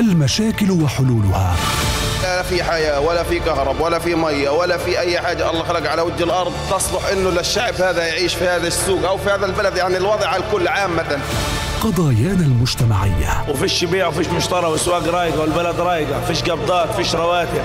المشاكل وحلولها. لا في حياة ولا في كهرب ولا في مية ولا في أي حاجة الله خلق على وجه الأرض تصلح إنه للشعب هذا يعيش في هذا السوق أو في هذا البلد يعني الوضع على الكل عامة قضايانا المجتمعية. وفيش بيع وفيش مشترى والسواق رايقة والبلد رايقة فيش قبضات فيش رواتب.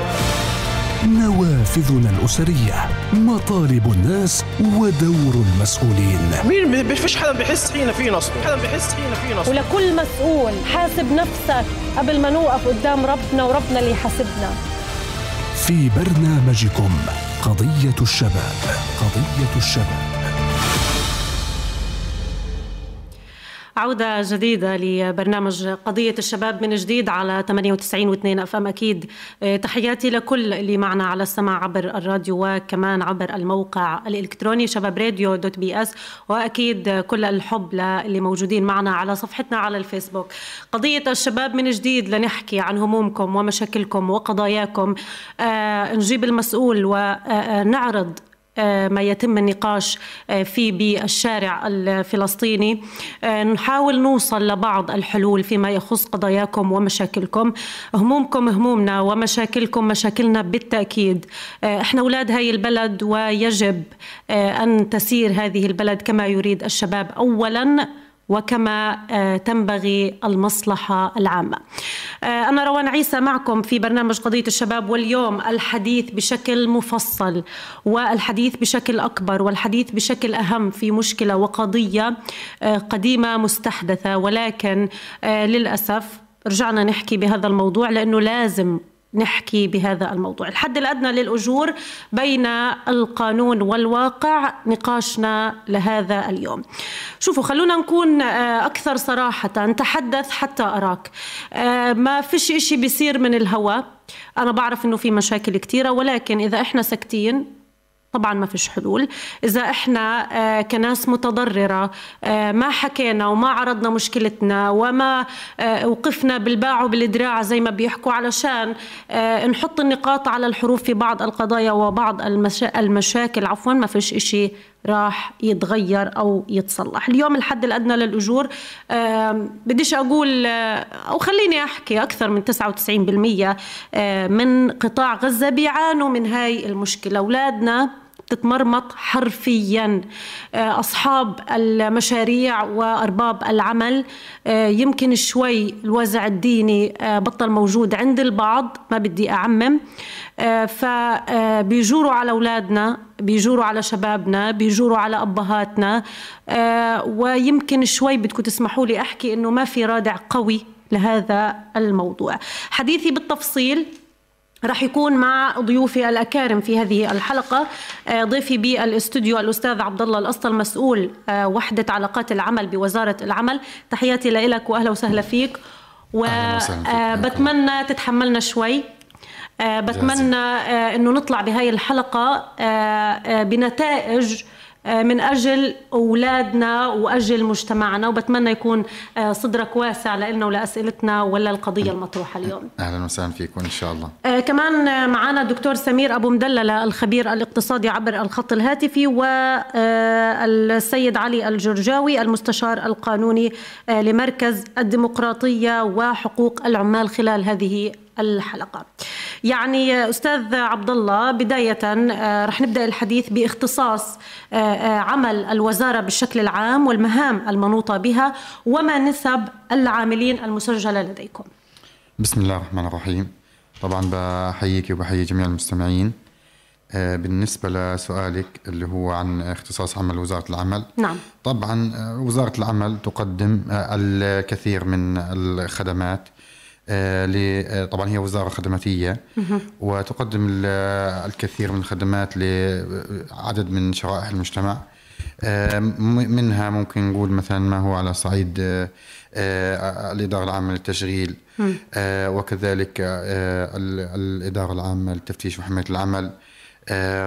نوافذنا الأسرية مطالب الناس ودور المسؤولين. مين ما فيش حدا بيحس حين في نصب حدا بيحس حين في نصب ولكل مسؤول حاسب نفسك قبل ما نوقف قدام ربنا وربنا اللي يحاسبنا. في برنامجكم قضية الشباب قضية الشباب. عودة جديدة لبرنامج قضية الشباب من جديد على 98 و2 FM أكيد. آه، تحياتي لكل اللي معنا على السماع عبر الراديو وكمان عبر الموقع الإلكتروني شباب راديو dot ps. وأكيد كل الحب للي موجودين معنا على صفحتنا على الفيسبوك. قضية الشباب من جديد لنحكي عن همومكم ومشاكلكم وقضاياكم. آه نجيب المسؤول ونعرض ما يتم النقاش آه، فيه بالشارع الفلسطيني. آه، نحاول نوصل لبعض الحلول فيما يخص قضاياكم ومشاكلكم. همومكم همومنا ومشاكلكم مشاكلنا بالتأكيد. إحنا أولاد هاي البلد ويجب أن تسير هذه البلد كما يريد الشباب. أولاً وكما آه، تنبغي المصلحة العامة. آه، أنا روان عيسى معكم في برنامج قضية الشباب واليوم الحديث بشكل مفصل والحديث بشكل أكبر والحديث بشكل أهم في مشكلة وقضية آه، قديمة مستحدثة. ولكن للأسف رجعنا نحكي بهذا الموضوع لأنه لازم نحكي بهذا الموضوع. الحد الأدنى للأجور بين القانون والواقع نقاشنا لهذا اليوم. شوفوا خلونا نكون آه، أكثر صراحة. تحدث حتى أراك. آه، ما فيش إشي بيصير من الهواء. أنا بعرف إنه في مشاكل كتيرة ولكن إذا إحنا ساكتين طبعا ما فيش حلول. إذا إحنا آه، كناس متضررة آه، ما حكينا وما عرضنا مشكلتنا وما آه، وقفنا بالباع وبالدراع زي ما بيحكوا علشان نحط النقاط على الحروف في بعض القضايا وبعض المشاكل. عفوا ما فيش إشي راح يتغير أو يتصلح. اليوم الحد الأدنى للأجور بديش أقول أو خليني أحكي أكثر من 99% من قطاع غزة بيعانوا من هاي المشكلة. أولادنا تتمرمط حرفيا. آه، أصحاب المشاريع وأرباب العمل آه، يمكن شوي الوزع الديني آه، بطل موجود عند البعض ما بدي أعمم. فبيجوروا على أولادنا بيجوروا على شبابنا بيجوروا على أبهاتنا. ويمكن شوي بدكم تسمحوا لي أحكي أنه ما في رادع قوي لهذا الموضوع. حديثي بالتفصيل راح يكون مع ضيوفي الأكارم في هذه الحلقة. آه، ضيفي بالاستوديو الأستاذ عبد الله الأسطى المسؤول آه، وحدة علاقات العمل بوزارة العمل. تحياتي لك وأهلا وسهلا فيك. وبتمنى آه، تتحملنا شوي. بتمنى إنه نطلع بهاي الحلقة بنتائج من أجل أولادنا وأجل مجتمعنا وبتمنى يكون آه، صدرك واسع لنا ولأسئلتنا ولا القضية المطروحة اليوم. أهلا وسهلا فيكم إن شاء الله. آه، كمان معنا الدكتور سمير أبو مدلله الخبير الاقتصادي عبر الخط الهاتفي والسيد علي الجرجاوي المستشار القانوني لمركز الديمقراطية وحقوق العمال خلال هذه الحلقة. يعني أستاذ عبد الله بداية آه، رح نبدأ الحديث باختصاص آه، آه، عمل الوزارة بالشكل العام والمهام المنوطة بها وما نسب العاملين المسجلة لديكم. بسم الله الرحمن الرحيم. طبعا بحييك وبحيي جميع المستمعين. بالنسبة لسؤالك اللي هو عن اختصاص عمل وزارة العمل نعم طبعا وزارة العمل تقدم الكثير من الخدمات طبعا هي وزارة خدماتية. وتقدم الكثير من الخدمات لعدد من شرائح المجتمع. آه، منها ممكن نقول مثلا ما هو على صعيد الإدارة العامة للتشغيل. وكذلك الإدارة العامة للتفتيش وحماية العمل.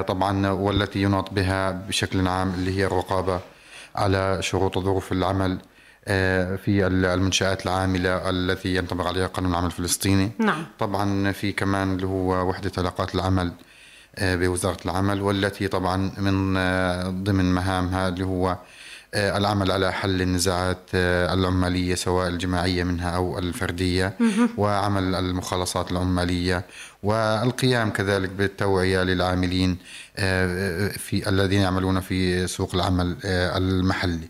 طبعا والتي يناط بها بشكل عام اللي هي الرقابة على شروط وظروف العمل. آه، في المنشآت العاملة التي ينطبق عليها قانون العمل الفلسطيني. نعم. طبعا في كمان اللي هو وحدة علاقات العمل آه، بوزارة العمل والتي طبعا من آه، ضمن مهامها اللي هو آه، العمل على حل النزاعات آه، العمالية سواء الجماعية منها أو الفردية وعمل المخالصات العمالية والقيام كذلك بالتوعية للعاملين آه، في الذين يعملون في سوق العمل المحلي.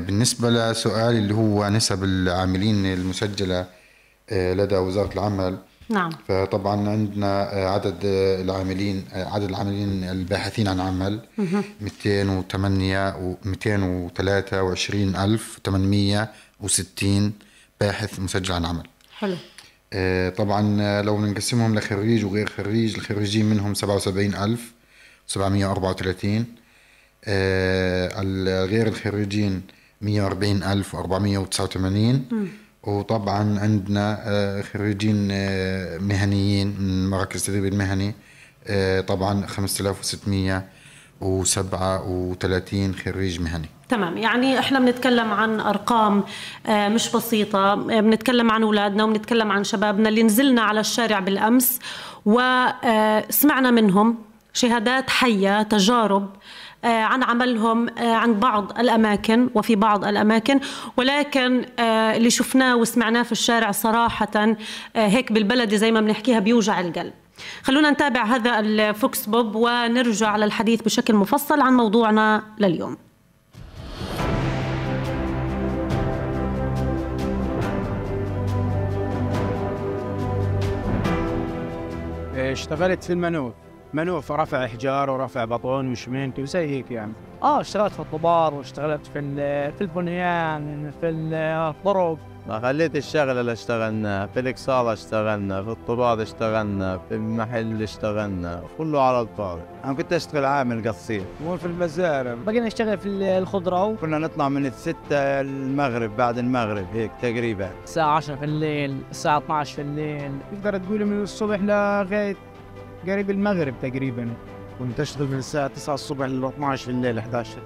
بالنسبة لسؤال اللي هو نسب العاملين المسجلة لدى وزارة العمل. نعم. فطبعا عندنا عدد العاملين عدد العاملين الباحثين عن عمل. 208 و 223860 باحث مسجل عن عمل. حلو. آه، طبعا لو نقسمهم لخريج وغير خريج الخريجين منهم 77734 غير الخريجين 140489 وطبعا عندنا آه، خريجين آه، مهنيين من مراكز التدريب المهني آه، طبعا 5637 خريج مهني. تمام. يعني إحنا بنتكلم عن أرقام مش بسيطة. بنتكلم عن أولادنا وبنتكلم عن شبابنا اللي نزلنا على الشارع بالأمس. وسمعنا منهم شهادات حية تجارب آه، عن عملهم آه، عن بعض الأماكن وفي بعض الأماكن. ولكن آه، اللي شفناه وسمعناه في الشارع صراحة هيك بالبلدي زي ما بنحكيها بيوجع القلب. خلونا نتابع هذا الفوكس بوب ونرجع للحديث بشكل مفصل عن موضوعنا لليوم. اشتغلت في المنوف؟ منوف رفع احجار ورفع بطون وشمنت وزي هيك يعني. آه اشتغلت في الطبار واشتغلت في في البنيان في الطرق. ما خليت الشغل اللي اشتغلنا في الإكسار اشتغلنا في الطبار اشتغلنا في المحل اشتغلنا كله على الفاضي أنا كنت أشتغل عامل قصير وفي المزارع. بقينا نشتغل في الخضرة. كنا نطلع من الستة المغرب بعد المغرب هيك تقريبا. الساعة 10 في الليل الساعة 12 في الليل. تقدر تقول من الصبح لغاية قريب المغرب تقريبا. كنت أشتغل من الساعة 9 الصبح ل 12 الليل 11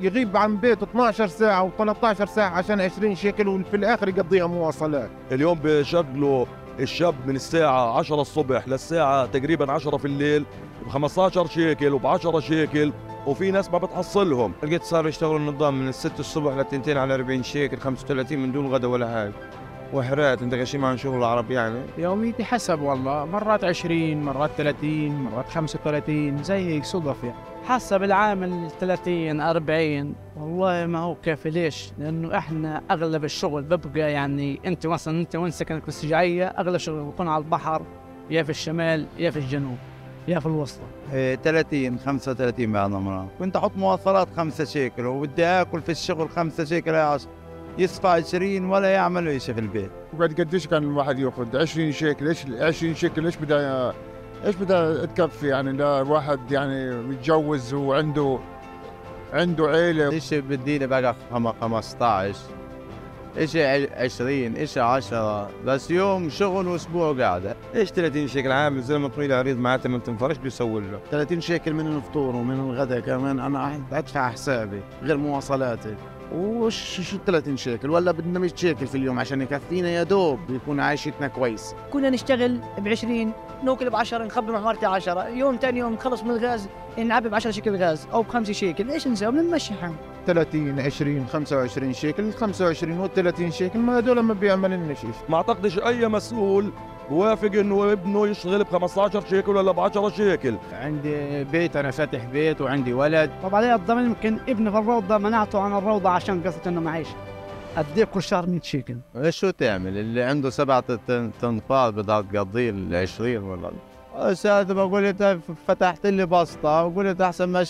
يغيب عن بيته 12 ساعة و13 ساعة عشان 20 شيكل وفي الآخر يقضيها مواصلات. اليوم بشغلوا الشاب من الساعة 10 الصبح للساعة تقريبا 10 في الليل ب 15 شيكل وب 10 شيكل وفي ناس ما بتحصلهم. لقيت صاروا يشتغلوا النظام من الست الصبح للتنتين على 40 شيكل 35 من دون غدا ولا حاجة. وحرقت انت غشيم ما شغل العرب يعني؟ يوميتي حسب والله مرات 20 مرات 30 مرات 35 زي هيك صدف يعني. حسب العامل 30 40 والله ما هو كافي ليش؟ لأنه إحنا أغلب الشغل ببقى يعني أنت مثلا أنت وين سكنك؟ بالسجعيه أغلب الشغل بكون على البحر يا في الشمال يا في الجنوب يا في الوسطى. إيه، 30 35 بعد المرة كنت أحط مواصلات 5 شيكل وبدي آكل في الشغل 5 شيكل 10 يصفى 20 ولا يعمل اي شيء في البيت. وبعد قديش كان الواحد يأخذ؟ 20 شيكل ليش 20 شيكل؟ ليش بدها إيش بدها تكفي؟ يعني لا واحد يعني متجوز وعنده عنده عيلة. إيش بدي لي بقى 15 إيش 20 إيش 10 بس يوم شغل وأسبوع قاعدة. إيش 30 شيكل؟ عام الزلمه طويل عريض معناته ما بتنفرش بيسوي له. 30 شيكل من الفطور ومن الغداء كمان أنا أدفع حسابي غير مواصلاتي. وش شو 30 شيكل؟ ولا بدنا 100 شيكل في اليوم عشان يكفينا يا دوب يكون عايشتنا كويس. كنا نشتغل ب 20 نوكل ب 10 نخبي محمرتي 10 يوم ثاني يوم نخلص من الغاز نعبي ب 10 شيكل غاز أو ب 5 شيكل. إيش نسوي؟ بنمشي حالنا. 30 20 25 شيكل 25 و 30 شيكل. ما هذول ما بيعمل لنا شيء ما أعتقدش أي مسؤول وافق إنه ابنه يشتغل ب 15 شيكل ولا ب 10 شيكل. عندي بيت أنا فاتح بيت وعندي ولد. طب علي الضمان يمكن ابني في الروضة منعته عن الروضة عشان قصة إنه معيش اديه كل شهر 100 شيكل. إيش شو تعمل؟ اللي عنده سبعة تنفار بدها تقضيه ال 20 ولا أستاذ بقول انت فتحت لي بسطة انت أحسن ما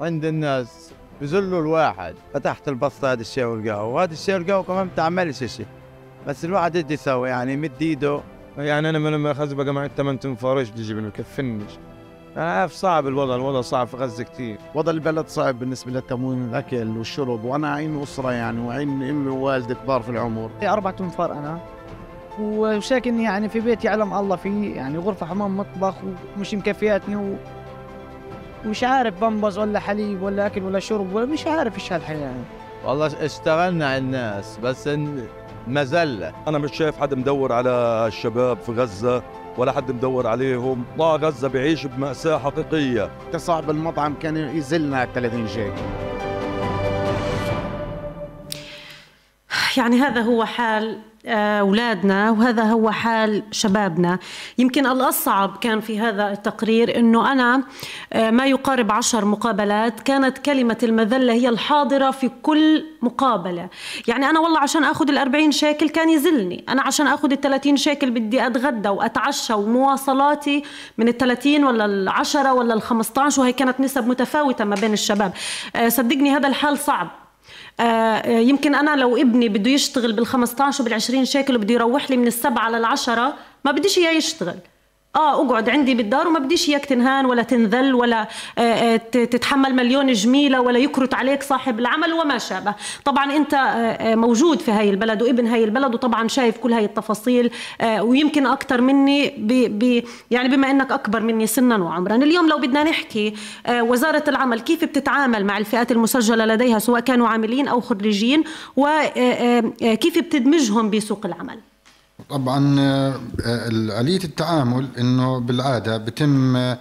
عند الناس. بذلوا الواحد. فتحت البسطة هذا الشيء والقهوه وهذا الشيء والقهوه كمان بتعملش شيء بس الواحد يدي يسوي يعني مد ايده. يعني أنا لما اخذ بقى معي ثمان تنفار إيش بدي أجيب له يكفنيش أنا عارف صعب الوضع الوضع صعب في غزة كثير وضع البلد صعب بالنسبة للتموين الأكل والشرب وأنا عين أسرة يعني وعين أمي ووالدي كبار في العمر. أربع تنفار أنا. وساكن يعني في بيت يعلم الله فيه يعني غرفة حمام مطبخ ومش مكفياتني و... ومش عارف بمبز ولا حليب ولا أكل ولا شرب ولا مش عارف إيش هالحياة يعني. والله اشتغلنا على الناس بس إن مزلة أنا مش شايف حد مدور على الشباب في غزة ولا حد مدور عليهم. قطاع غزة بيعيش بمأساة حقيقية. صاحب المطعم كان يزلنا 30 شيء يعني هذا هو حال أولادنا وهذا هو حال شبابنا. يمكن الأصعب كان في هذا التقرير أنه أنا آه، ما يقارب عشر مقابلات كانت كلمة المذلة هي الحاضرة في كل مقابلة. يعني أنا والله عشان أخذ الأربعين شيكل كان يزلني. أنا عشان أخذ الثلاثين شيكل بدي أتغدى وأتعشى ومواصلاتي من الثلاثين ولا العشرة ولا الخمسطاش وهي كانت نسب متفاوتة ما بين الشباب. آه، صدقني هذا الحال صعب. آه، آه، يمكن أنا لو ابني بده يشتغل بال 15 وبال 20 شيكل وبده يروح لي من السبعة للعشرة ما بديش إياه يشتغل. آه أقعد عندي بالدار وما بديش اياك تنهان ولا تنذل ولا آه، آه، تتحمل مليون جميلة ولا يكرت عليك صاحب العمل وما شابه. طبعا أنت آه، موجود في هاي البلد وابن هاي البلد وطبعا شايف كل هاي التفاصيل ويمكن أكثر مني ب ب يعني بما إنك أكبر مني سنا وعمرا. اليوم لو بدنا نحكي وزارة العمل كيف بتتعامل مع الفئات المسجلة لديها سواء كانوا عاملين أو خريجين وكيف بتدمجهم بسوق العمل؟ طبعا آه، آلية التعامل إنه بالعادة بتم آه،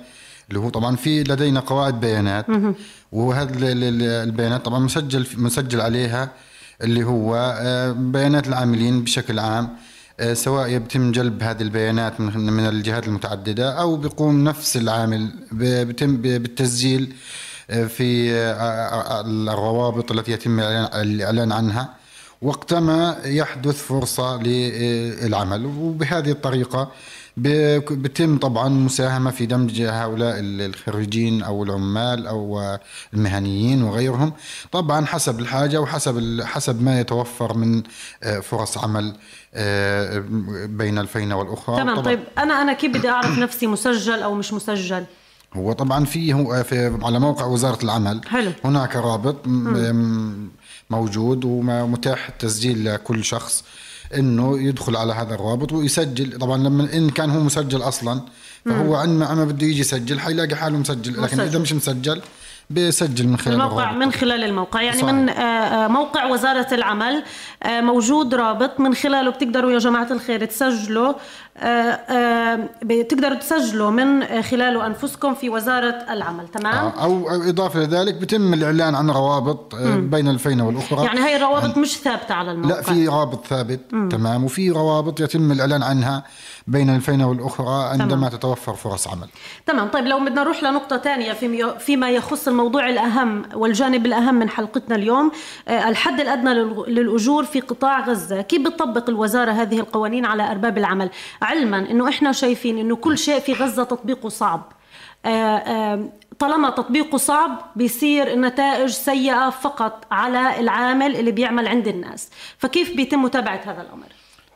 اللي هو طبعا في لدينا قواعد بيانات وهذه البيانات طبعا مسجل مسجل عليها اللي هو آه، بيانات العاملين بشكل عام سواء يتم جلب هذه البيانات من من الجهات المتعددة أو بيقوم نفس العامل بيتم بالتسجيل في الروابط التي يتم الإعلان عنها. وقتما يحدث فرصة للعمل. وبهذه الطريقة بتم طبعا مساهمة في دمج هؤلاء الخريجين أو العمال أو المهنيين وغيرهم طبعا حسب الحاجة وحسب حسب ما يتوفر من آه، فرص عمل آه، بين الفينة والأخرى. تمام طيب أنا أنا كيف بدي أعرف نفسي مسجل أو مش مسجل؟ هو طبعا في هو في على موقع وزارة العمل حلو. هناك رابط موجود ومتاح التسجيل لكل شخص إنه يدخل على هذا الرابط ويسجل طبعا لما إن كان هو مسجل أصلا فهو عندما ما بده يجي يسجل حيلاقي حاله مسجل لكن. إذا مش مسجل بيسجل من خلال الموقع الرابط. من خلال الموقع يعني صحيح. من آه، آه، موقع وزارة العمل آه، موجود رابط من خلاله بتقدروا يا جماعة الخير تسجلوا بتقدروا تسجلوا من خلاله أنفسكم في وزارة العمل تمام؟ أو إضافة لذلك بتم الإعلان عن روابط بين الفينة والأخرى. يعني هي الروابط مش ثابتة على الموقع؟ لا في رابط ثابت مم. تمام. وفي روابط يتم الإعلان عنها بين الفينة والأخرى عندما تمام. تتوفر فرص عمل. تمام. طيب لو بدنا نروح لنقطة ثانية فيما يخص الموضوع الأهم والجانب الأهم من حلقتنا اليوم آه، الحد الأدنى للأجور في قطاع غزة. كيف بتطبق الوزارة هذه القوانين على أرباب العمل؟ علما أنه إحنا شايفين أنه كل شيء في غزة تطبيقه صعب. آه، آه، طالما تطبيقه صعب بيصير النتائج سيئة فقط على العامل اللي بيعمل عند الناس. فكيف بيتم متابعة هذا الأمر؟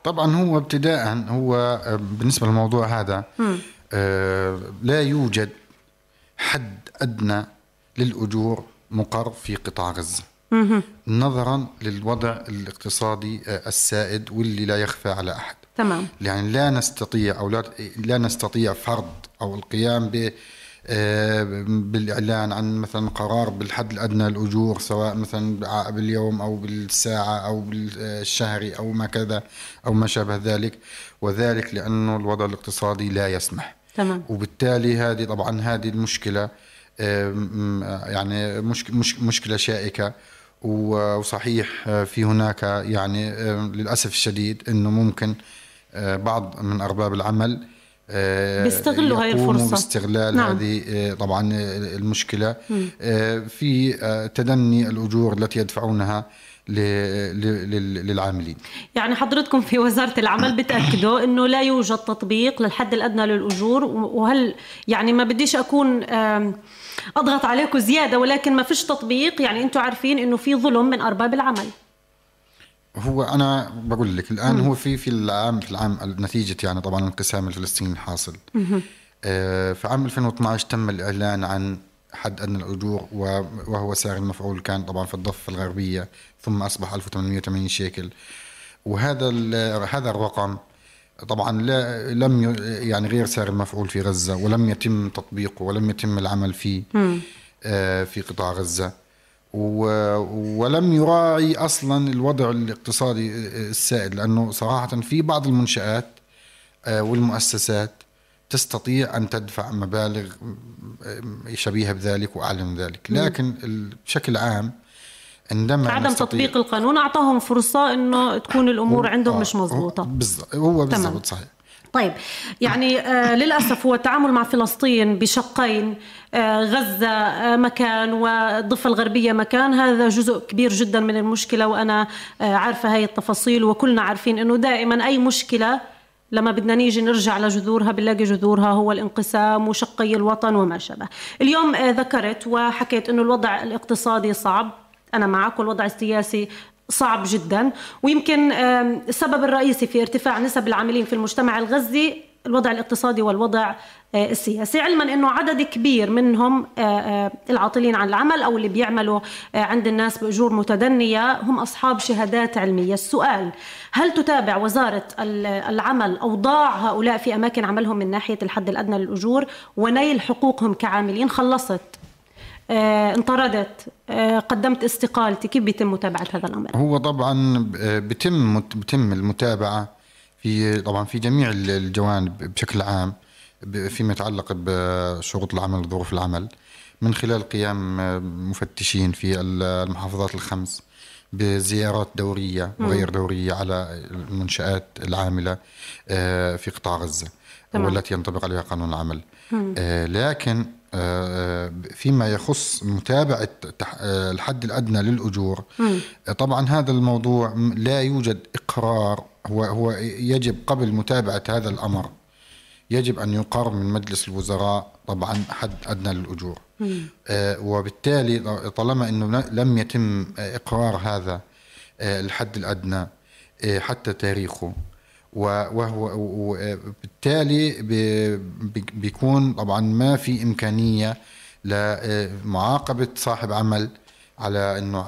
طبعا هو ابتداء هو بالنسبة للموضوع هذا آه لا يوجد حد أدنى للأجور مقر في قطاع غزة. نظرا للوضع الاقتصادي آه، السائد واللي لا يخفى على أحد. تمام. يعني لا نستطيع أو لا, لا نستطيع فرض أو القيام ب آه، بالإعلان عن مثلا قرار بالحد الأدنى للأجور سواء مثلا باليوم أو بالساعة أو بالشهري أو ما كذا أو ما شابه ذلك وذلك لأنه الوضع الاقتصادي لا يسمح. تمام. وبالتالي هذه طبعا هذه المشكلة يعني مش مش مشكلة شائكة. وصحيح آه، في هناك يعني للأسف الشديد إنه ممكن آه، بعض من أرباب العمل آه، بيستغلوا هاي الفرصة. باستغلال نعم. هذه آه، طبعا المشكلة. آه، في تدني الأجور التي يدفعونها للعاملين. يعني حضرتكم في وزارة العمل بتأكدوا أنه لا يوجد تطبيق للحد الأدنى للأجور وهل يعني ما بديش أكون أضغط عليكم زيادة ولكن ما فيش تطبيق يعني أنتم عارفين أنه في ظلم من أرباب العمل. هو أنا بقول لك الآن هو في في العام في العام نتيجة يعني طبعا الانقسام الفلسطيني الحاصل. آه في عام 2012 تم الإعلان عن حد أدنى الأجور وهو سعر المفعول كان طبعا في الضفة الغربية ثم أصبح 1880 شيكل. وهذا هذا الرقم طبعا لا لم يعني غير سعر المفعول في غزة ولم يتم تطبيقه ولم يتم العمل فيه آه في قطاع غزة. ولم يراعي أصلا الوضع الاقتصادي السائد لأنه صراحة في بعض المنشآت آه، والمؤسسات تستطيع أن تدفع مبالغ آه، شبيهة بذلك واعلى من ذلك لكن بشكل عام عندما عدم تطبيق القانون أعطاهم فرصة إنه تكون الأمور عندهم مش مضبوطه بالضبط هو بالضبط صحيح. طيب يعني آه للأسف هو التعامل مع فلسطين بشقين آه غزة آه مكان والضفة الغربية مكان هذا جزء كبير جدا من المشكلة وأنا آه عارفة هاي التفاصيل وكلنا عارفين إنه دائما أي مشكلة لما بدنا نيجي نرجع لجذورها بنلاقي جذورها هو الانقسام وشقي الوطن وما شابه. اليوم ذكرت وحكيت إنه الوضع الاقتصادي صعب أنا معك والوضع السياسي صعب جدا. ويمكن السبب الرئيسي في ارتفاع نسب العاملين في المجتمع الغزي الوضع الاقتصادي والوضع آه، السياسي. علما إنه عدد كبير منهم آه، آه، العاطلين عن العمل أو اللي بيعملوا عند الناس بأجور متدنية هم أصحاب شهادات علمية. السؤال هل تتابع وزارة العمل أوضاع هؤلاء في أماكن عملهم من ناحية الحد الأدنى للأجور ونيل حقوقهم كعاملين خلصت؟ انطردت آه، قدمت استقالتي. كيف بيتم متابعة هذا الأمر؟ هو طبعا آه، بتم بتم المتابعة في طبعا في جميع الجوانب بشكل عام فيما يتعلق بشروط العمل وظروف العمل. من خلال قيام مفتشين في المحافظات الخمس بزيارات دورية وغير دورية على المنشآت العاملة في قطاع غزة والتي ينطبق عليها قانون العمل. لكن آه، فيما يخص متابعة آه، الحد الأدنى للأجور. طبعا هذا الموضوع لا يوجد إقرار. هو هو يجب قبل متابعة هذا الأمر يجب أن يقر من مجلس الوزراء طبعا حد أدنى للأجور. آه، وبالتالي طالما أنه لم يتم إقرار هذا الحد الأدنى حتى تاريخه. وهو وبالتالي بيكون طبعا ما في إمكانية لمعاقبة صاحب عمل على انه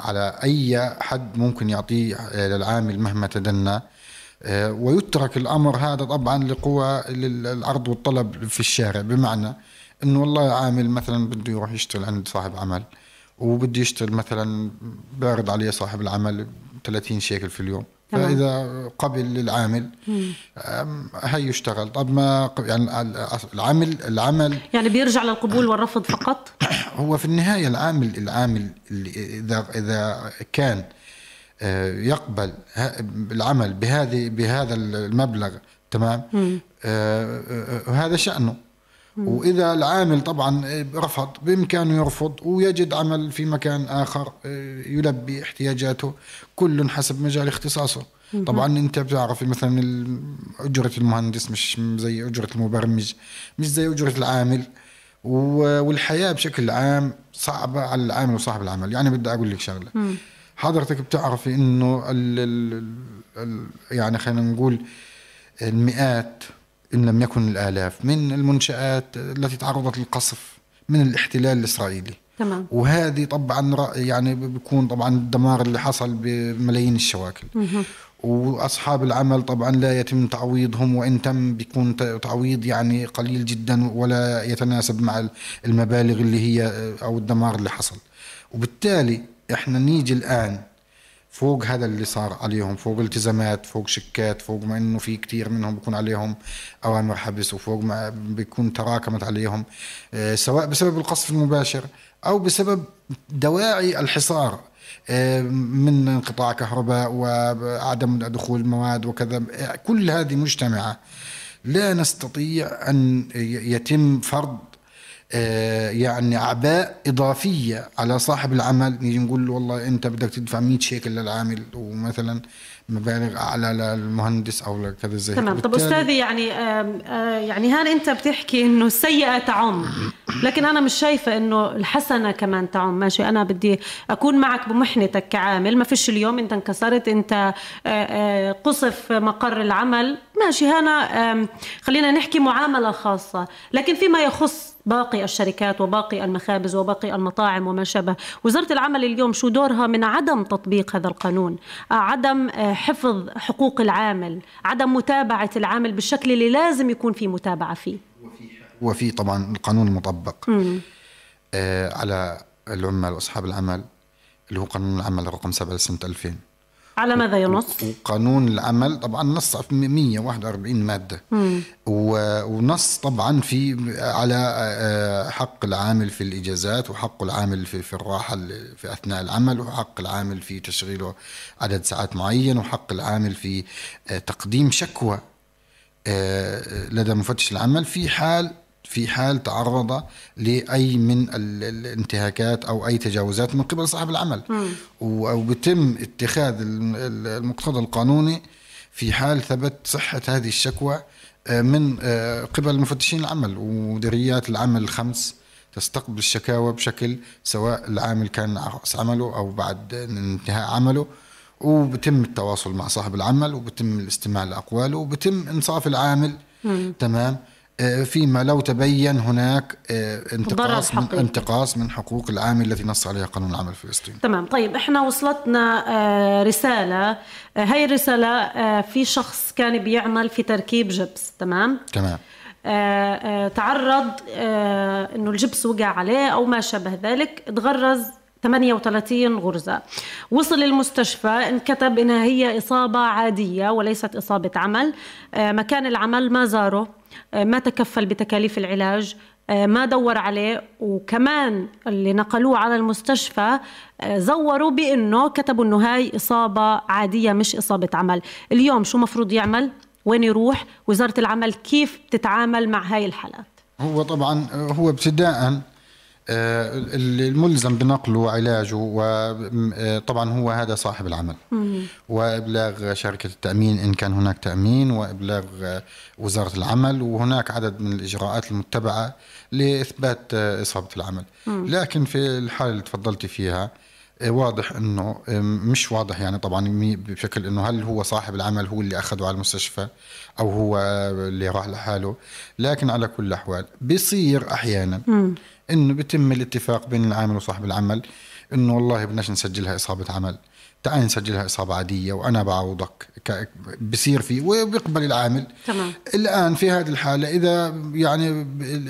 على أي حد ممكن يعطيه للعامل مهما تدنى. ويترك الأمر هذا طبعا لقوى العرض والطلب في الشارع. بمعنى إنه والله عامل مثلا بده يروح يشتغل عند صاحب عمل وبده يشتغل مثلا بارد عليه صاحب العمل 30 شيكل في اليوم. فإذا قبل للعامل هي يشتغل طب ما يعني العمل العمل يعني بيرجع للقبول والرفض فقط؟ هو في النهاية العامل العامل إذا إذا كان آه، يقبل العمل بهذه بهذا المبلغ تمام؟ آه، آه، هذا شأنه. وإذا العامل طبعا رفض بإمكانه يرفض ويجد عمل في مكان آخر آه، يلبي احتياجاته كل حسب مجال اختصاصه. طبعا أنت بتعرف مثلا أجرة المهندس مش زي أجرة المبرمج مش زي أجرة العامل. والحياة بشكل عام صعبة على العامل وصاحب العمل. يعني بدي أقول لك شغلة. حضرتك بتعرفي إنه ال ال ال يعني خلينا نقول المئات إن لم يكن الآلاف من المنشآت التي تعرضت للقصف من الاحتلال الإسرائيلي. تمام. وهذه طبعا يعني بيكون طبعا الدمار اللي حصل بملايين الشواكل. وأصحاب العمل طبعا لا يتم تعويضهم وإن تم بيكون تعويض يعني قليل جدا ولا يتناسب مع المبالغ اللي هي أو الدمار اللي حصل. وبالتالي إحنا نيجي الآن فوق هذا اللي صار عليهم فوق التزامات فوق شيكات فوق ما إنه في كثير منهم بيكون عليهم أوامر حبس وفوق ما بيكون تراكمت عليهم آه، سواء بسبب القصف المباشر أو بسبب دواعي الحصار آه، من انقطاع كهرباء وعدم دخول مواد وكذا. كل هذه مجتمعة لا نستطيع أن يتم فرض آه، يعني اعباء إضافية على صاحب العمل. نيجي نقول له والله أنت بدك تدفع 100 شيكل للعامل ومثلا مبالغ أعلى للمهندس أو كذا زي تمام. طب أستاذي يعني آه يعني هان أنت بتحكي إنه السيئه تعم. لكن أنا مش شايفة إنه الحسنة كمان تعم. ماشي. أنا بدي أكون معك بمحنتك كعامل. ما فيش اليوم أنت انكسرت. أنت آه، آه، قصف مقر العمل. ماشي. هنا خلينا نحكي معاملة خاصة. لكن فيما يخص باقي الشركات وباقي المخابز وباقي المطاعم وما شابه. وزارة العمل اليوم شو دورها من عدم تطبيق هذا القانون؟ آه، عدم حفظ حقوق العامل عدم متابعة العامل بالشكل اللي لازم يكون في متابعة فيه. وفي طبعا القانون المطبق. آه على العمال وأصحاب العمل اللي هو قانون العمل رقم 7 لسنة 2000 على ماذا ينص؟ وقانون العمل طبعا نص في 141 مادة و- ونص طبعا في على آه، حق العامل في الإجازات وحق العامل في في الراحة ال- في أثناء العمل وحق العامل في تشغيله عدد ساعات معين وحق العامل في آه، تقديم شكوى آه، لدى مفتش العمل في حال في حال تعرض لأي من ال- الانتهاكات أو أي تجاوزات من قبل صاحب العمل. و- أو بيتم اتخاذ الم- ال- المقتضى القانوني في حال ثبت صحة هذه الشكوى آه، من آه، قبل مفتشين العمل. ومديريات العمل الخمس تستقبل الشكاوى بشكل سواء العامل كان رأس عمله أو بعد انتهاء عمله. وبتم التواصل مع صاحب العمل وبتم الاستماع لأقواله وبتم إنصاف العامل. تمام؟ آه، فيما لو تبين هناك آه، انتقاص من. انتقاص من حقوق العامل التي نص عليها قانون العمل الفلسطيني. تمام. طيب إحنا وصلتنا آه، رسالة. آه، هاي الرسالة آه، في شخص كان بيعمل في تركيب جبس. تمام؟ تمام. آه، آه، تعرض آه، إنه الجبس وقع عليه أو ما شابه ذلك تغرز 38 غرزة. وصل المستشفى انكتب انها هي إصابة عادية وليست إصابة عمل. آه، مكان العمل ما زاره. آه، ما تكفل بتكاليف العلاج آه، ما دور عليه وكمان اللي نقلوه على المستشفى آه، زوروا بأنه كتبوا إنه هاي إصابة عادية مش إصابة عمل. اليوم شو مفروض يعمل؟ وين يروح؟ وزارة العمل كيف تتعامل مع هاي الحالات؟ هو طبعا هو ابتداء آه، الملزم بنقله وعلاجه وطبعا هو هذا صاحب العمل. وإبلاغ شركة التأمين إن كان هناك تأمين وإبلاغ آه، وزارة العمل وهناك عدد من الإجراءات المتبعة لإثبات آه، إصابة العمل. لكن في الحالة اللي تفضلتي فيها آه، واضح إنه آه، مش واضح يعني طبعا بشكل إنه هل هو صاحب العمل هو اللي أخذه على المستشفى أو هو آه، اللي راح لحاله. لكن على كل الأحوال بيصير أحيانا انه بيتم الاتفاق بين العامل وصاحب العمل إنه والله بدناش نسجلها إصابة عمل. تعال نسجلها إصابة عادية وأنا بعوضك. بصير في وبيقبل العامل. تمام. الآن في هذه الحالة إذا يعني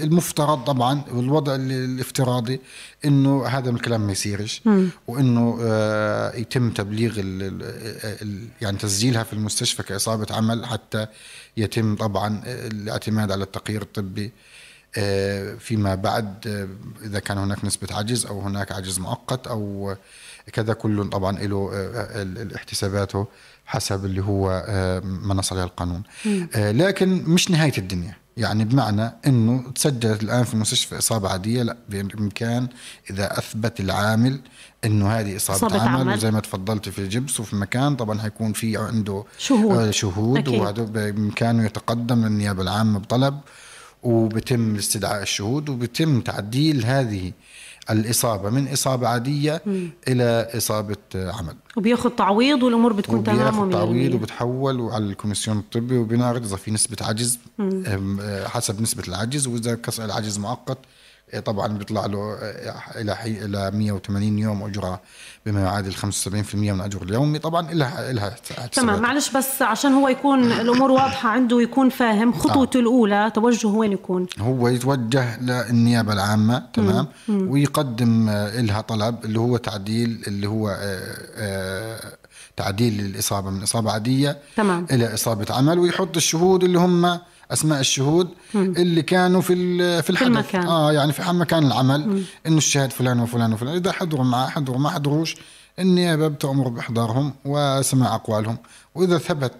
المفترض طبعا والوضع ال- الافتراضي إنه هذا الكلام ما يصيرش. وإنه آه، يتم تبليغ ال ال ال يعني تسجيلها في المستشفى كإصابة عمل حتى يتم طبعا الاعتماد على التقرير الطبي. فيما بعد آه، إذا كان هناك نسبة عجز أو هناك عجز مؤقت أو كذا كل طبعا له آه، ال- ال- احتساباته حسب اللي هو آه، ما نص عليه القانون آه، لكن مش نهاية الدنيا يعني بمعنى إنه تسجلت الآن في المستشفى إصابة عادية لا بإمكان إذا أثبت العامل إنه هذه إصابة, إصابة عمل, عمل. وزي ما تفضلت في الجبس وفي مكان طبعا حيكون في عنده شهود. آه، شهود. وهذا بإمكانه يتقدم للنيابة العامة بطلب وبتم استدعاء الشهود وبتم تعديل هذه الإصابة من إصابة عادية إلى إصابة عمل. وبياخذ تعويض والأمور بتكون تمام وبياخذ تعويض و100% وبتحول على الكوميسيون الطبي وبنعرض اذا في نسبة عجز أم، آه، حسب نسبة العجز وإذا كسر العجز مؤقت طبعا بيطلع له آه، إلى حي إلى 180 يوم اجره بما يعادل 75% من أجره اليومي. طبعا لها لها تمام معلش بس عشان هو يكون الأمور واضحة عنده ويكون فاهم خطوته الأولى توجهه وين يكون؟ هو يتوجه للنيابة العامة تمام ويقدم آه، لها طلب اللي هو تعديل اللي هو آه، آه، تعديل الإصابة من إصابة عادية تمام. إلى إصابة عمل ويحط الشهود اللي هم أسماء الشهود اللي كانوا في في الحدث. المكان. آه يعني في مكان العمل. إنه الشاهد فلان وفلان وفلان. إذا حضروا معه حضروا ما حضروش النيابة بتأمر بإحضارهم وسماع أقوالهم. وإذا ثبت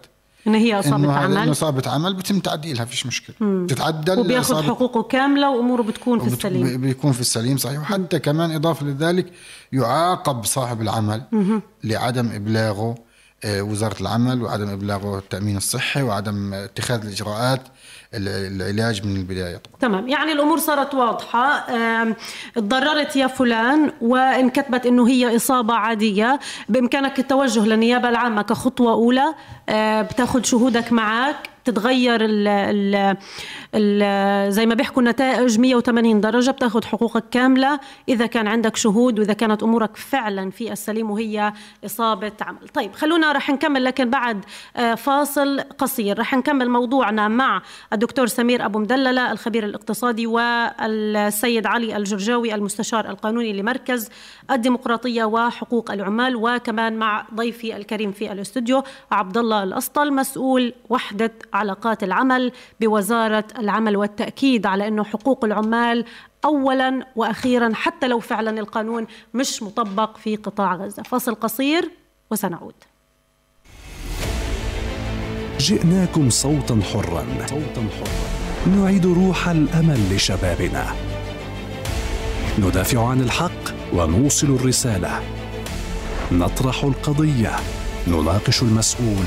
إن هي اصابه إنه هذا إنه عمل عمل بتم تعديلها فيش مشكلة. تتعدل وبياخذ إصابة- حقوقه كاملة وأموره بتكون في السليم. بيكون في السليم صحيح. وحتى كمان إضافة لذلك يعاقب صاحب العمل لعدم إبلاغه آه، وزارة العمل وعدم إبلاغه التأمين الصحي وعدم اتخاذ الإجراءات ال- العلاج من البداية. طبعا تمام. يعني الأمور صارت واضحة. تضررت يا فلان وإن كتبت إنه هي إصابة عادية. بإمكانك التوجه للنيابة العامة كخطوة أولى. آه، بتأخذ شهودك معك. بتتغير ال ال ال زي ما بيحكوا النتائج 180 درجة بتاخذ حقوقك كاملة. إذا كان عندك شهود وإذا كانت أمورك فعلا في السليم وهي إصابة عمل. طيب خلونا رح نكمل لكن بعد آه، فاصل قصير. رح نكمل موضوعنا مع الدكتور سمير أبو مدللة الخبير الاقتصادي والسيد علي الجرجاوي المستشار القانوني لمركز الديمقراطية وحقوق العمال وكمان مع ضيفي الكريم في الاستوديو عبد الله الأسطل مسؤول وحدة علاقات العمل بوزارة العمل والتأكيد على أنه حقوق العمال اولا وأخيرا حتى لو فعلا القانون مش مطبق في قطاع غزة. فاصل قصير وسنعود. جئناكم صوتا حرا صوتا حرا. نعيد روح الأمل لشبابنا. ندافع عن الحق ونوصل الرسالة. نطرح القضية. نناقش المسؤول.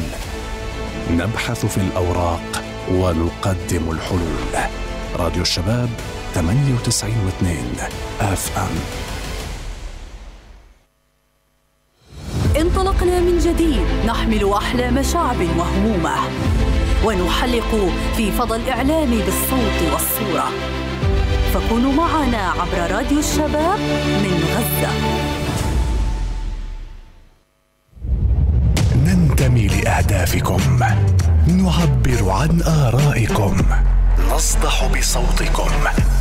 نبحث في الأوراق. ونقدم الحلول. راديو الشباب 98 و2 أف أم. انطلقنا من جديد. نحمل أحلام شعب وهمومه ونحلق في فضى الإعلام بالصوت والصورة. فكونوا معنا عبر راديو الشباب من غزة. ننتمي لأهدافكم. نعبر عن آرائكم. نصدح بصوتكم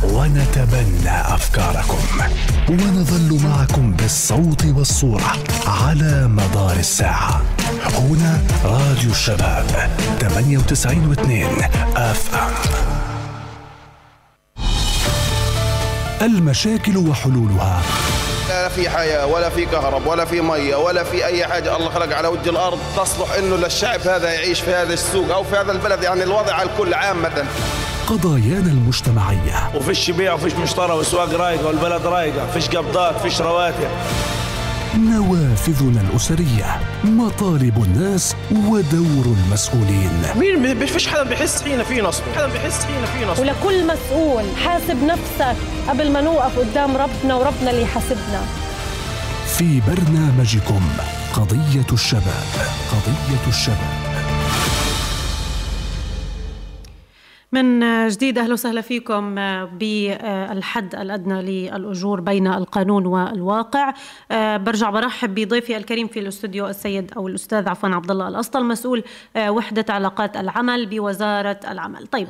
ونتبنى أفكاركم. ونظل معكم بالصوت والصورة على مدار الساعة. هنا راديو الشباب 98 و2 اف ام المشاكل وحلولها. لا في حياة ولا في كهرب ولا في مية ولا في أي حاجة. الله خلق على وجه الأرض تصلح إنه للشعب هذا يعيش في هذا السوق أو في هذا البلد. يعني الوضع على الكل عامة قضايانا المجتمعية. وفيش بيع وفيش مشترى والسواق رايقه والبلد رايقة. فيش قبضات فيش رواتب. نوافذنا الأسرية مطالب الناس ودور المسؤولين. مين ما فيش حدا بيحس فينا في نصب؟ حدا بيحس فينا في نصب؟ ولكل مسؤول حاسب نفسك. قبل ما نوقف قدام ربنا وربنا اللي يحاسبنا. في برنامجكم قضية الشباب قضية الشباب. من جديد أهلا وسهلا فيكم بالحد الأدنى للأجور بين القانون والواقع. برجع برحب بضيفي الكريم في الاستوديو السيد أو الأستاذ عفوا عبد الله الأسطل مسؤول وحدة علاقات العمل بوزارة العمل. طيب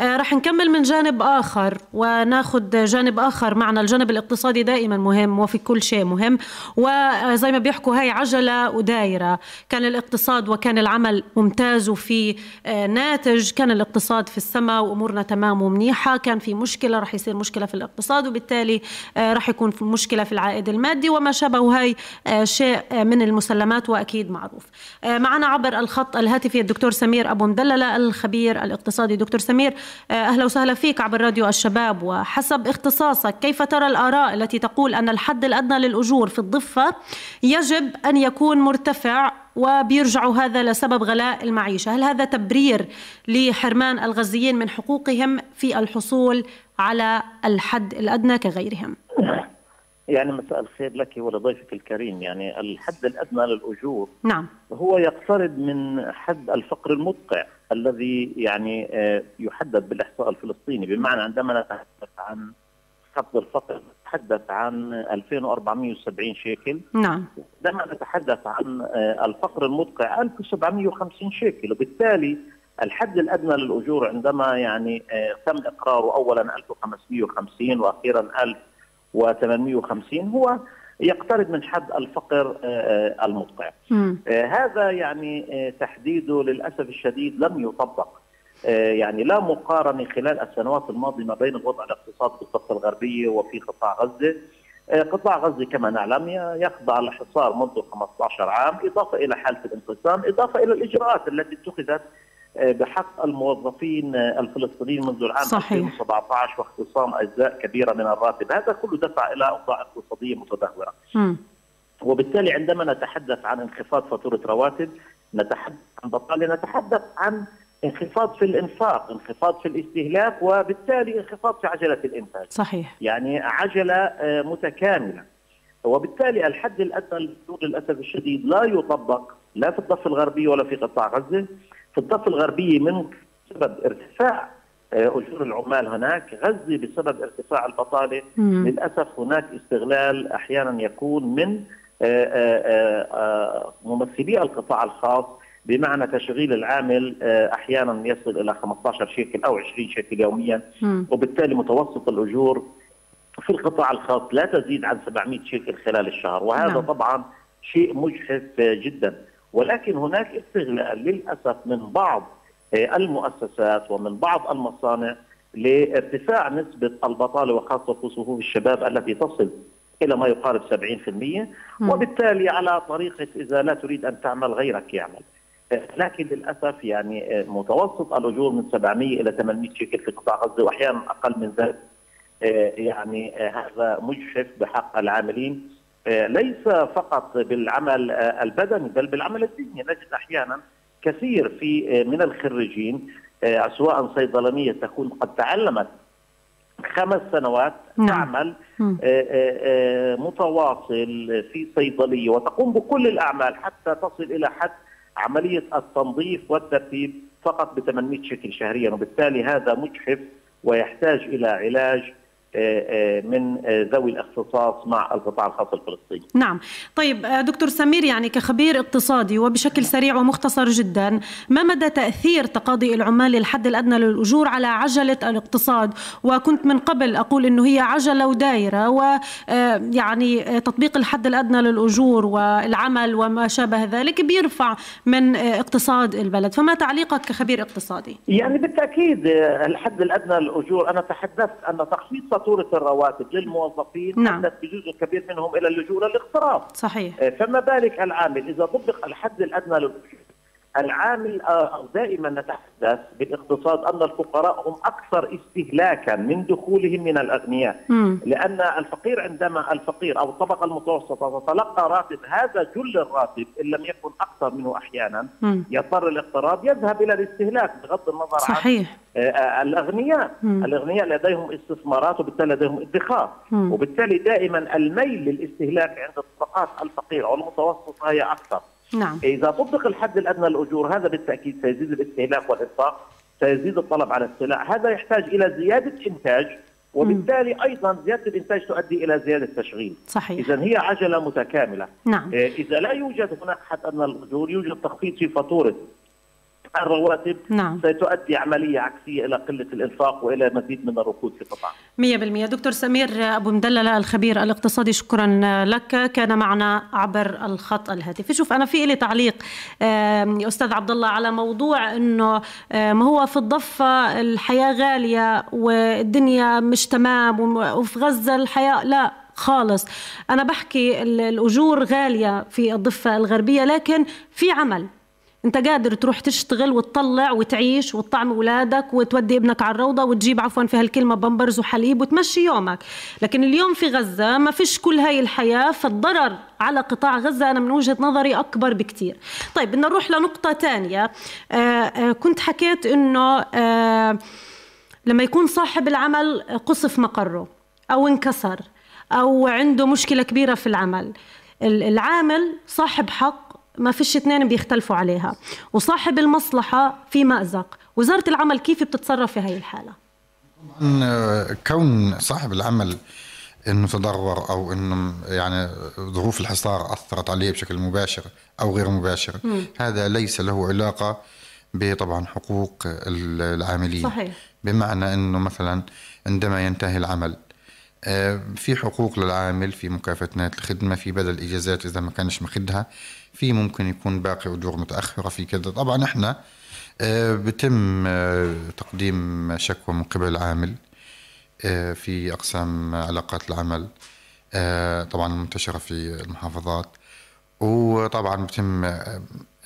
رح نكمل من جانب آخر وناخذ جانب آخر. معنا الجانب الاقتصادي دائما مهم وفي كل شيء مهم. وزي ما بيحكوا هاي عجلة ودايرة. كان الاقتصاد وكان العمل ممتاز وفي ناتج. كان الاقتصاد في السماء وأمورنا تمام ومنيحة. كان في مشكلة رح يصير مشكلة في الاقتصاد وبالتالي رح يكون في مشكلة في العائد المادي وما شابه هاي شيء من المسلمات وأكيد معروف. معنا عبر الخط الهاتفي الدكتور سمير أبو مدللة الخبير الاقتصادي. دكتور سمير أهلا وسهلا فيك عبر راديو الشباب. وحسب اختصاصك كيف ترى الآراء التي تقول أن الحد الأدنى للأجور في الضفة يجب أن يكون مرتفع وبيرجعوا هذا لسبب غلاء المعيشة، هل هذا تبرير لحرمان الغزيين من حقوقهم في الحصول على الحد الأدنى كغيرهم؟ يعني مساء الخير لك ولضيفك الكريم، يعني الحد الأدنى للأجور نعم. هو يقترب من حد الفقر المدقع الذي يعني يحدد بالإحصاء الفلسطيني، بمعنى عندما نتحدث عن خفض الفقر نتحدث عن 2470 شيكل. نعم. عندما نتحدث عن الفقر المدقع 1750 شيكل. وبالتالي الحد الأدنى للأجور عندما يعني تم إقراره اولا 1550 وأخيرا 1850 هو يقترب من حد الفقر المدقع. هذا يعني تحديده للأسف الشديد لم يطبق. يعني لا مقارنة خلال السنوات الماضية ما بين الوضع الاقتصادي في الضفه الغربية وفي قطاع غزة. قطاع غزة كما نعلم يخضع لحصار منذ 15 عام إضافة إلى حالة الانقسام، إضافة إلى الإجراءات التي اتخذت بحق الموظفين الفلسطينيين منذ العام صحيح. 2017 واختصام أجزاء كبيرة من الراتب، هذا كله دفع إلى أوضاع اقتصادية متدهورة. م. وبالتالي عندما نتحدث عن انخفاض فاتورة رواتب، نتحدث عن بطالة، نتحدث عن انخفاض في الإنفاق، انخفاض في الاستهلاك وبالتالي انخفاض في عجلة الإنتاج. صحيح. يعني عجلة متكاملة. وبالتالي الحد الأدنى للدور للأسف الشديد لا يطبق لا في الضفة الغربية ولا في قطاع غزة. في الضفة الغربية من بسبب ارتفاع آه، أجور العمال هناك، غزة بسبب ارتفاع البطالة مم. للأسف هناك استغلال أحيانا يكون من آه، آه، آه، ممثلي القطاع الخاص بمعنى تشغيل العامل آه، أحيانا يصل إلى 15 شيكل أو 20 شيكل يوميا وبالتالي متوسط الأجور في القطاع الخاص لا تزيد عن 700 شيكل خلال الشهر وهذا نعم. طبعا شيء مجحف آه، جدا ولكن هناك استغلال للأسف من بعض آه، المؤسسات ومن بعض المصانع لارتفاع نسبة البطالة وخاصة في صفوف الشباب التي تصل إلى ما يقارب 70% وبالتالي على طريقة إذا لا تريد أن تعمل غيرك يعمل. لكن للأسف يعني آه، متوسط الأجور من 700 إلى 800 شيكل في قطاع غزة وأحيانا أقل من ذلك. آه، يعني آه، هذا مجحف بحق العاملين. ليس فقط بالعمل البدني بل بالعمل الذهني. نجد أحيانا كثير في من الخريجين سواء صيدلانية تكون قد تعلمت خمس سنوات نعم. تعمل متواصل في صيدلية وتقوم بكل الأعمال حتى تصل إلى حد عملية التنظيف والترتيب فقط ب 800 شكل شهريا وبالتالي هذا مجحف ويحتاج إلى علاج من آه، ذوي الاختصاص مع القطاع الخاص الفلسطيني. نعم طيب آه، دكتور سمير يعني كخبير اقتصادي وبشكل سريع ومختصر جدا ما مدى تأثير تقاضي العمال للحد الأدنى للأجور على عجلة الاقتصاد وكنت من قبل أقول أنه هي عجلة ودايرة ويعني تطبيق الحد الأدنى للأجور والعمل وما شابه ذلك بيرفع من آه، اقتصاد البلد فما تعليقك كخبير اقتصادي؟ يعني بالتأكيد آه، الحد الأدنى للأجور أنا تحدثت أن تخفيض فاتوره الرواتب للموظفين نعم. ادت بجزء كبير منهم إلى اللجوء للاقتراض. صحيح آه، فما بالك العامل إذا طبق الحد الأدنى للاجور العامل آه، دائما نتحدث بالاقتصاد أن الفقراء هم أكثر استهلاكا من دخولهم من الأغنياء مم. لأن الفقير عندما الفقير أو الطبقة المتوسطة تتلقى راتب هذا جل الراتب إن لم يكن أكثر منه أحيانا مم. يضطر الاقتراض يذهب إلى الاستهلاك بغض النظر عن صحيح آه، آه، الأغنياء مم. الأغنياء لديهم استثمارات وبالتالي لديهم ادخار. وبالتالي دائما الميل للاستهلاك عند الطبقات الفقيرة والمتوسطة هي أكثر نعم. إذا طبق الحد الأدنى للأجور هذا بالتأكيد سيزيد الاستهلاك والانفاق سيزيد الطلب على السلع. هذا يحتاج إلى زيادة إنتاج وبالتالي أيضا زيادة الإنتاج تؤدي إلى زيادة تشغيل. صحيح. اذا هي عجلة متكاملة. نعم. آه، إذا لا يوجد هناك حد أدنى للأجور يوجد تخفيض في فاتورة. الرواتب نعم. ستؤدي عملية عكسية إلى قلة الإنفاق وإلى مزيد من الركود في القطاع. مية بالمية. دكتور سمير أبو مدللة الخبير الاقتصادي شكرا لك. كان معنا عبر الخط الهاتفي. شوف أنا في لي تعليق أستاذ عبد الله على موضوع أنه آم، هو في الضفة الحياة غالية والدنيا مش تمام وفي غزة الحياة لا خالص. أنا بحكي ال- الأجور غالية في الضفة الغربية لكن في عمل. انت قادر تروح تشتغل وتطلع وتعيش وتطعم اولادك وتودي ابنك على الروضة وتجيب عفوا في هالكلمه بامبرز وحليب وتمشي يومك. لكن اليوم في غزة ما فيش كل هاي الحياة فالضرر على قطاع غزة أنا من وجهة نظري أكبر بكتير. طيب بدنا نروح لنقطة تانية. آه آه كنت حكيت إنه آه لما يكون صاحب العمل قصف مقره أو انكسر أو عنده مشكلة كبيرة في العمل. ال- العامل صاحب حق ما فيش اثنين بيختلفوا عليها. وصاحب المصلحة في مأزق. وزارة العمل كيف بتتصرف في هاي الحالة؟ طبعاً كون صاحب العمل إنه تضرر أو إنه يعني ظروف الحصار أثرت عليه بشكل مباشر أو غير مباشر مم. هذا ليس له علاقة بطبعا حقوق ال- العاملين. صحيح. بمعنى إنه مثلا عندما ينتهي العمل آه، في حقوق للعامل في مكافأة الخدمة في بدل إجازات إذا ما كانش ماخدها في ممكن يكون باقي أجور متأخرة في كذا. طبعا إحنا آه، بتم آه، تقديم شكوى من قبل العامل آه، في أقسام علاقات العمل طبعا منتشرة في المحافظات. وطبعا بتم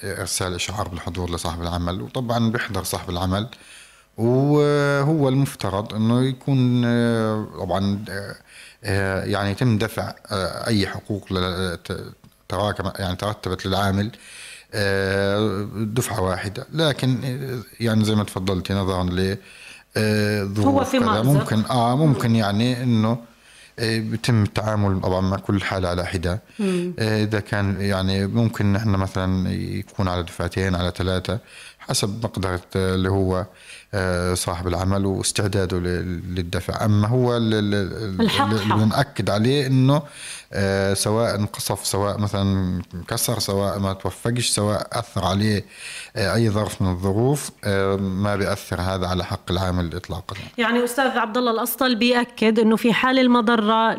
إرسال إشعار بالحضور لصاحب العمل وطبعا بيحضر صاحب العمل. وهو المفترض إنه يكون طبعا يعني يتم دفع أي حقوق يعني ترتبت للعامل آه، دفعة واحدة لكن آه، يعني زي ما تفضلتي نظرا ل آه، هو في كذا. ممكن آه ممكن يعني إنه بيتم التعامل طبعا مع كل حالة على. آه، إذا كان يعني ممكن نحن مثلا يكون على دفعتين على ثلاثة حسب مقدرة اللي هو صاحب العمل واستعداده للدفع. أما هو اللي بنأكد عليه إنه آه، سواء انقصف سواء مثلا كسر سواء ما توفقش سواء أثر عليه آه، أي ظرف من الظروف ما بيأثر هذا على حق العامل اطلاقا. يعني أستاذ عبد الله الأسطل بيأكد إنه في حال المضرة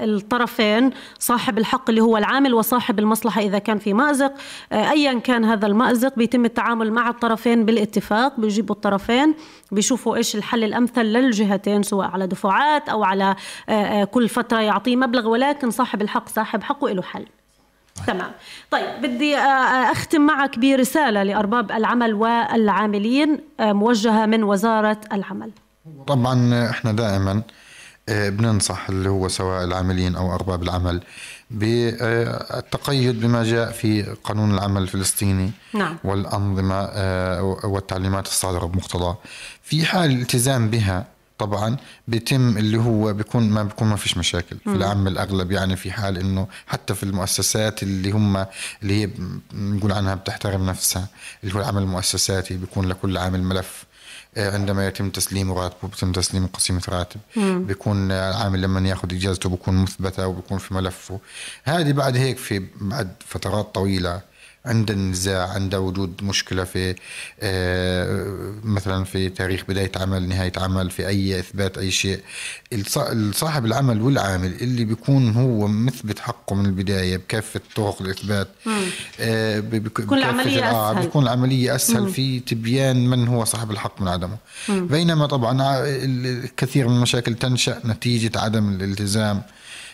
للطرفين صاحب الحق اللي هو العامل وصاحب المصلحة إذا كان في مأزق ايا كان هذا المأزق بيتم التعامل مع الطرفين بالاتفاق بيجيبوا الطرفين الجهتين بيشوفوا إيش الحل الأمثل للجهتين سواء على دفعات أو على آه، آه، كل فترة يعطيه مبلغ ولكن صاحب الحق صاحب حقه له حل. تمام. طيب بدي آه، أختم معك برسالة لأرباب العمل والعاملين موجهة من وزارة العمل. طبعا إحنا دائما بننصح اللي هو سواء العاملين أو أرباب العمل بالتقيد بما جاء في قانون العمل الفلسطيني نعم. والأنظمة آه، والتعليمات الصادرة بمقتضاه في حال الالتزام بها طبعا بيتم اللي هو بيكون ما بيكون ما فيش مشاكل. في العام الأغلب يعني في حال إنه حتى في المؤسسات اللي هم اللي هي نقول عنها بتحترم نفسها اللي هو العمل المؤسساتي بيكون لكل عامل ملف. عندما يتم تسليم راتبه بيتم تسليم قسيمة راتب مم. بيكون العامل لما ياخذ إجازته بيكون مثبتة وبيكون في ملفه هذه بعد هيك في بعد فترات طويلة عند النزاع عند وجود مشكلة في آه، مثلا في تاريخ بداية عمل نهاية عمل في أي إثبات أي شيء صاحب العمل والعامل اللي بيكون هو مثبت حقه من البداية بكافة طرق الإثبات آه بيكون العملية أسهل بيكون العملية أسهل مم. في تبيان من هو صاحب الحق من عدمه مم. بينما طبعا الكثير من المشاكل تنشأ نتيجة عدم الالتزام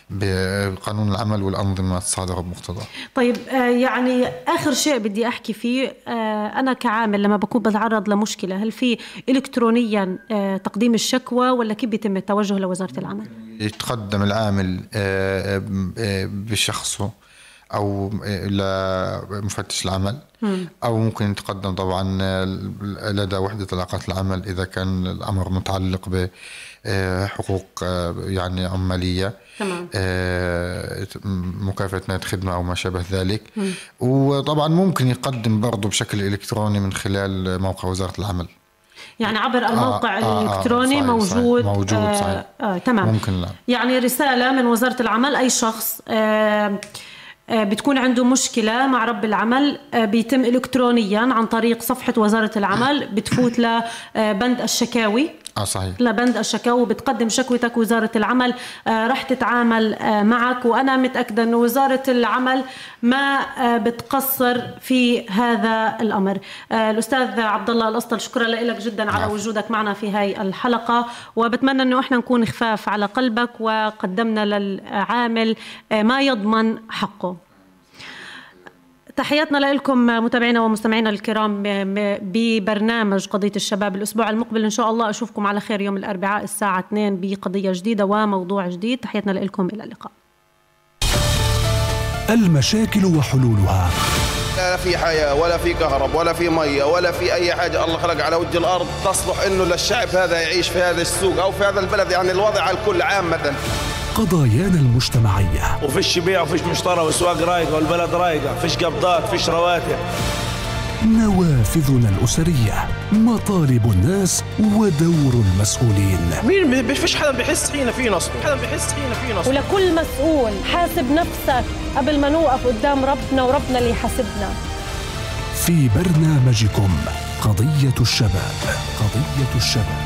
بقانون العمل والأنظمة الصادرة بمقتضاه طيب آه، يعني آخر شيء بدي أحكي فيه آه، أنا كعامل لما بكون بتعرض لمشكلة هل في إلكترونيا آه، تقديم الشكوى ولا كيف بيتم التوجه لوزارة العمل؟ يتقدم العامل بشخصه أو لمفتش العمل. أو ممكن يتقدم طبعا لدى وحدة علاقات العمل إذا كان الأمر متعلق بحقوق يعني عمالية. تمام. آه، مكافأة نهاية خدمة أو ما شابه ذلك م. وطبعا ممكن يقدم برضه بشكل إلكتروني من خلال موقع وزارة العمل يعني عبر الموقع آه, آه، الالكتروني آه موجود صحيح موجود آه صحيح. آه تمام ممكن لا. يعني رسالة من وزارة العمل أي شخص آه بتكون عنده مشكلة مع رب العمل بيتم إلكترونيا عن طريق صفحة وزارة العمل بتفوت لبند الشكاوي آه صحيح. لبند الشكاوى بتقدم شكوتك وزارة العمل. آه رح تتعامل آه معك. وأنا متأكدة إنه وزارة العمل ما آه بتقصر في هذا الأمر. آه الأستاذ عبد الله الأسطل شكرا لك جدا على وجودك معنا في هاي الحلقة. وبتمنى إنه إحنا نكون خفاف على قلبك وقدمنا للعامل آه ما يضمن حقه. تحياتنا لكم متابعينا ومستمعينا الكرام ببرنامج قضية الشباب الأسبوع المقبل. إن شاء الله أشوفكم على خير يوم الأربعاء الساعة 2 بقضية جديدة وموضوع جديد. تحياتنا لكم إلى اللقاء. المشاكل وحلولها. لا في حياة ولا في كهرب ولا في مية ولا في أي حاجة الله خلق على وجه الأرض تصلح إنه للشعب هذا يعيش في هذا السوق أو في هذا البلد. يعني الوضع على الكل عامة. قضايانا المجتمعية. وفيش بيع وفيش مشترى والسواق رايقة والبلد رايقة فيش قبضات فيش رواتب. نوافذنا الأسرية مطالب الناس ودور المسؤولين. مين فيش حدا بيحس فينا في نصب حدا بيحس فينا في نصب. ولكل مسؤول حاسب نفسك قبل ما نوقف قدام ربنا وربنا اللي يحاسبنا. في برنامجكم قضية الشباب قضية الشباب.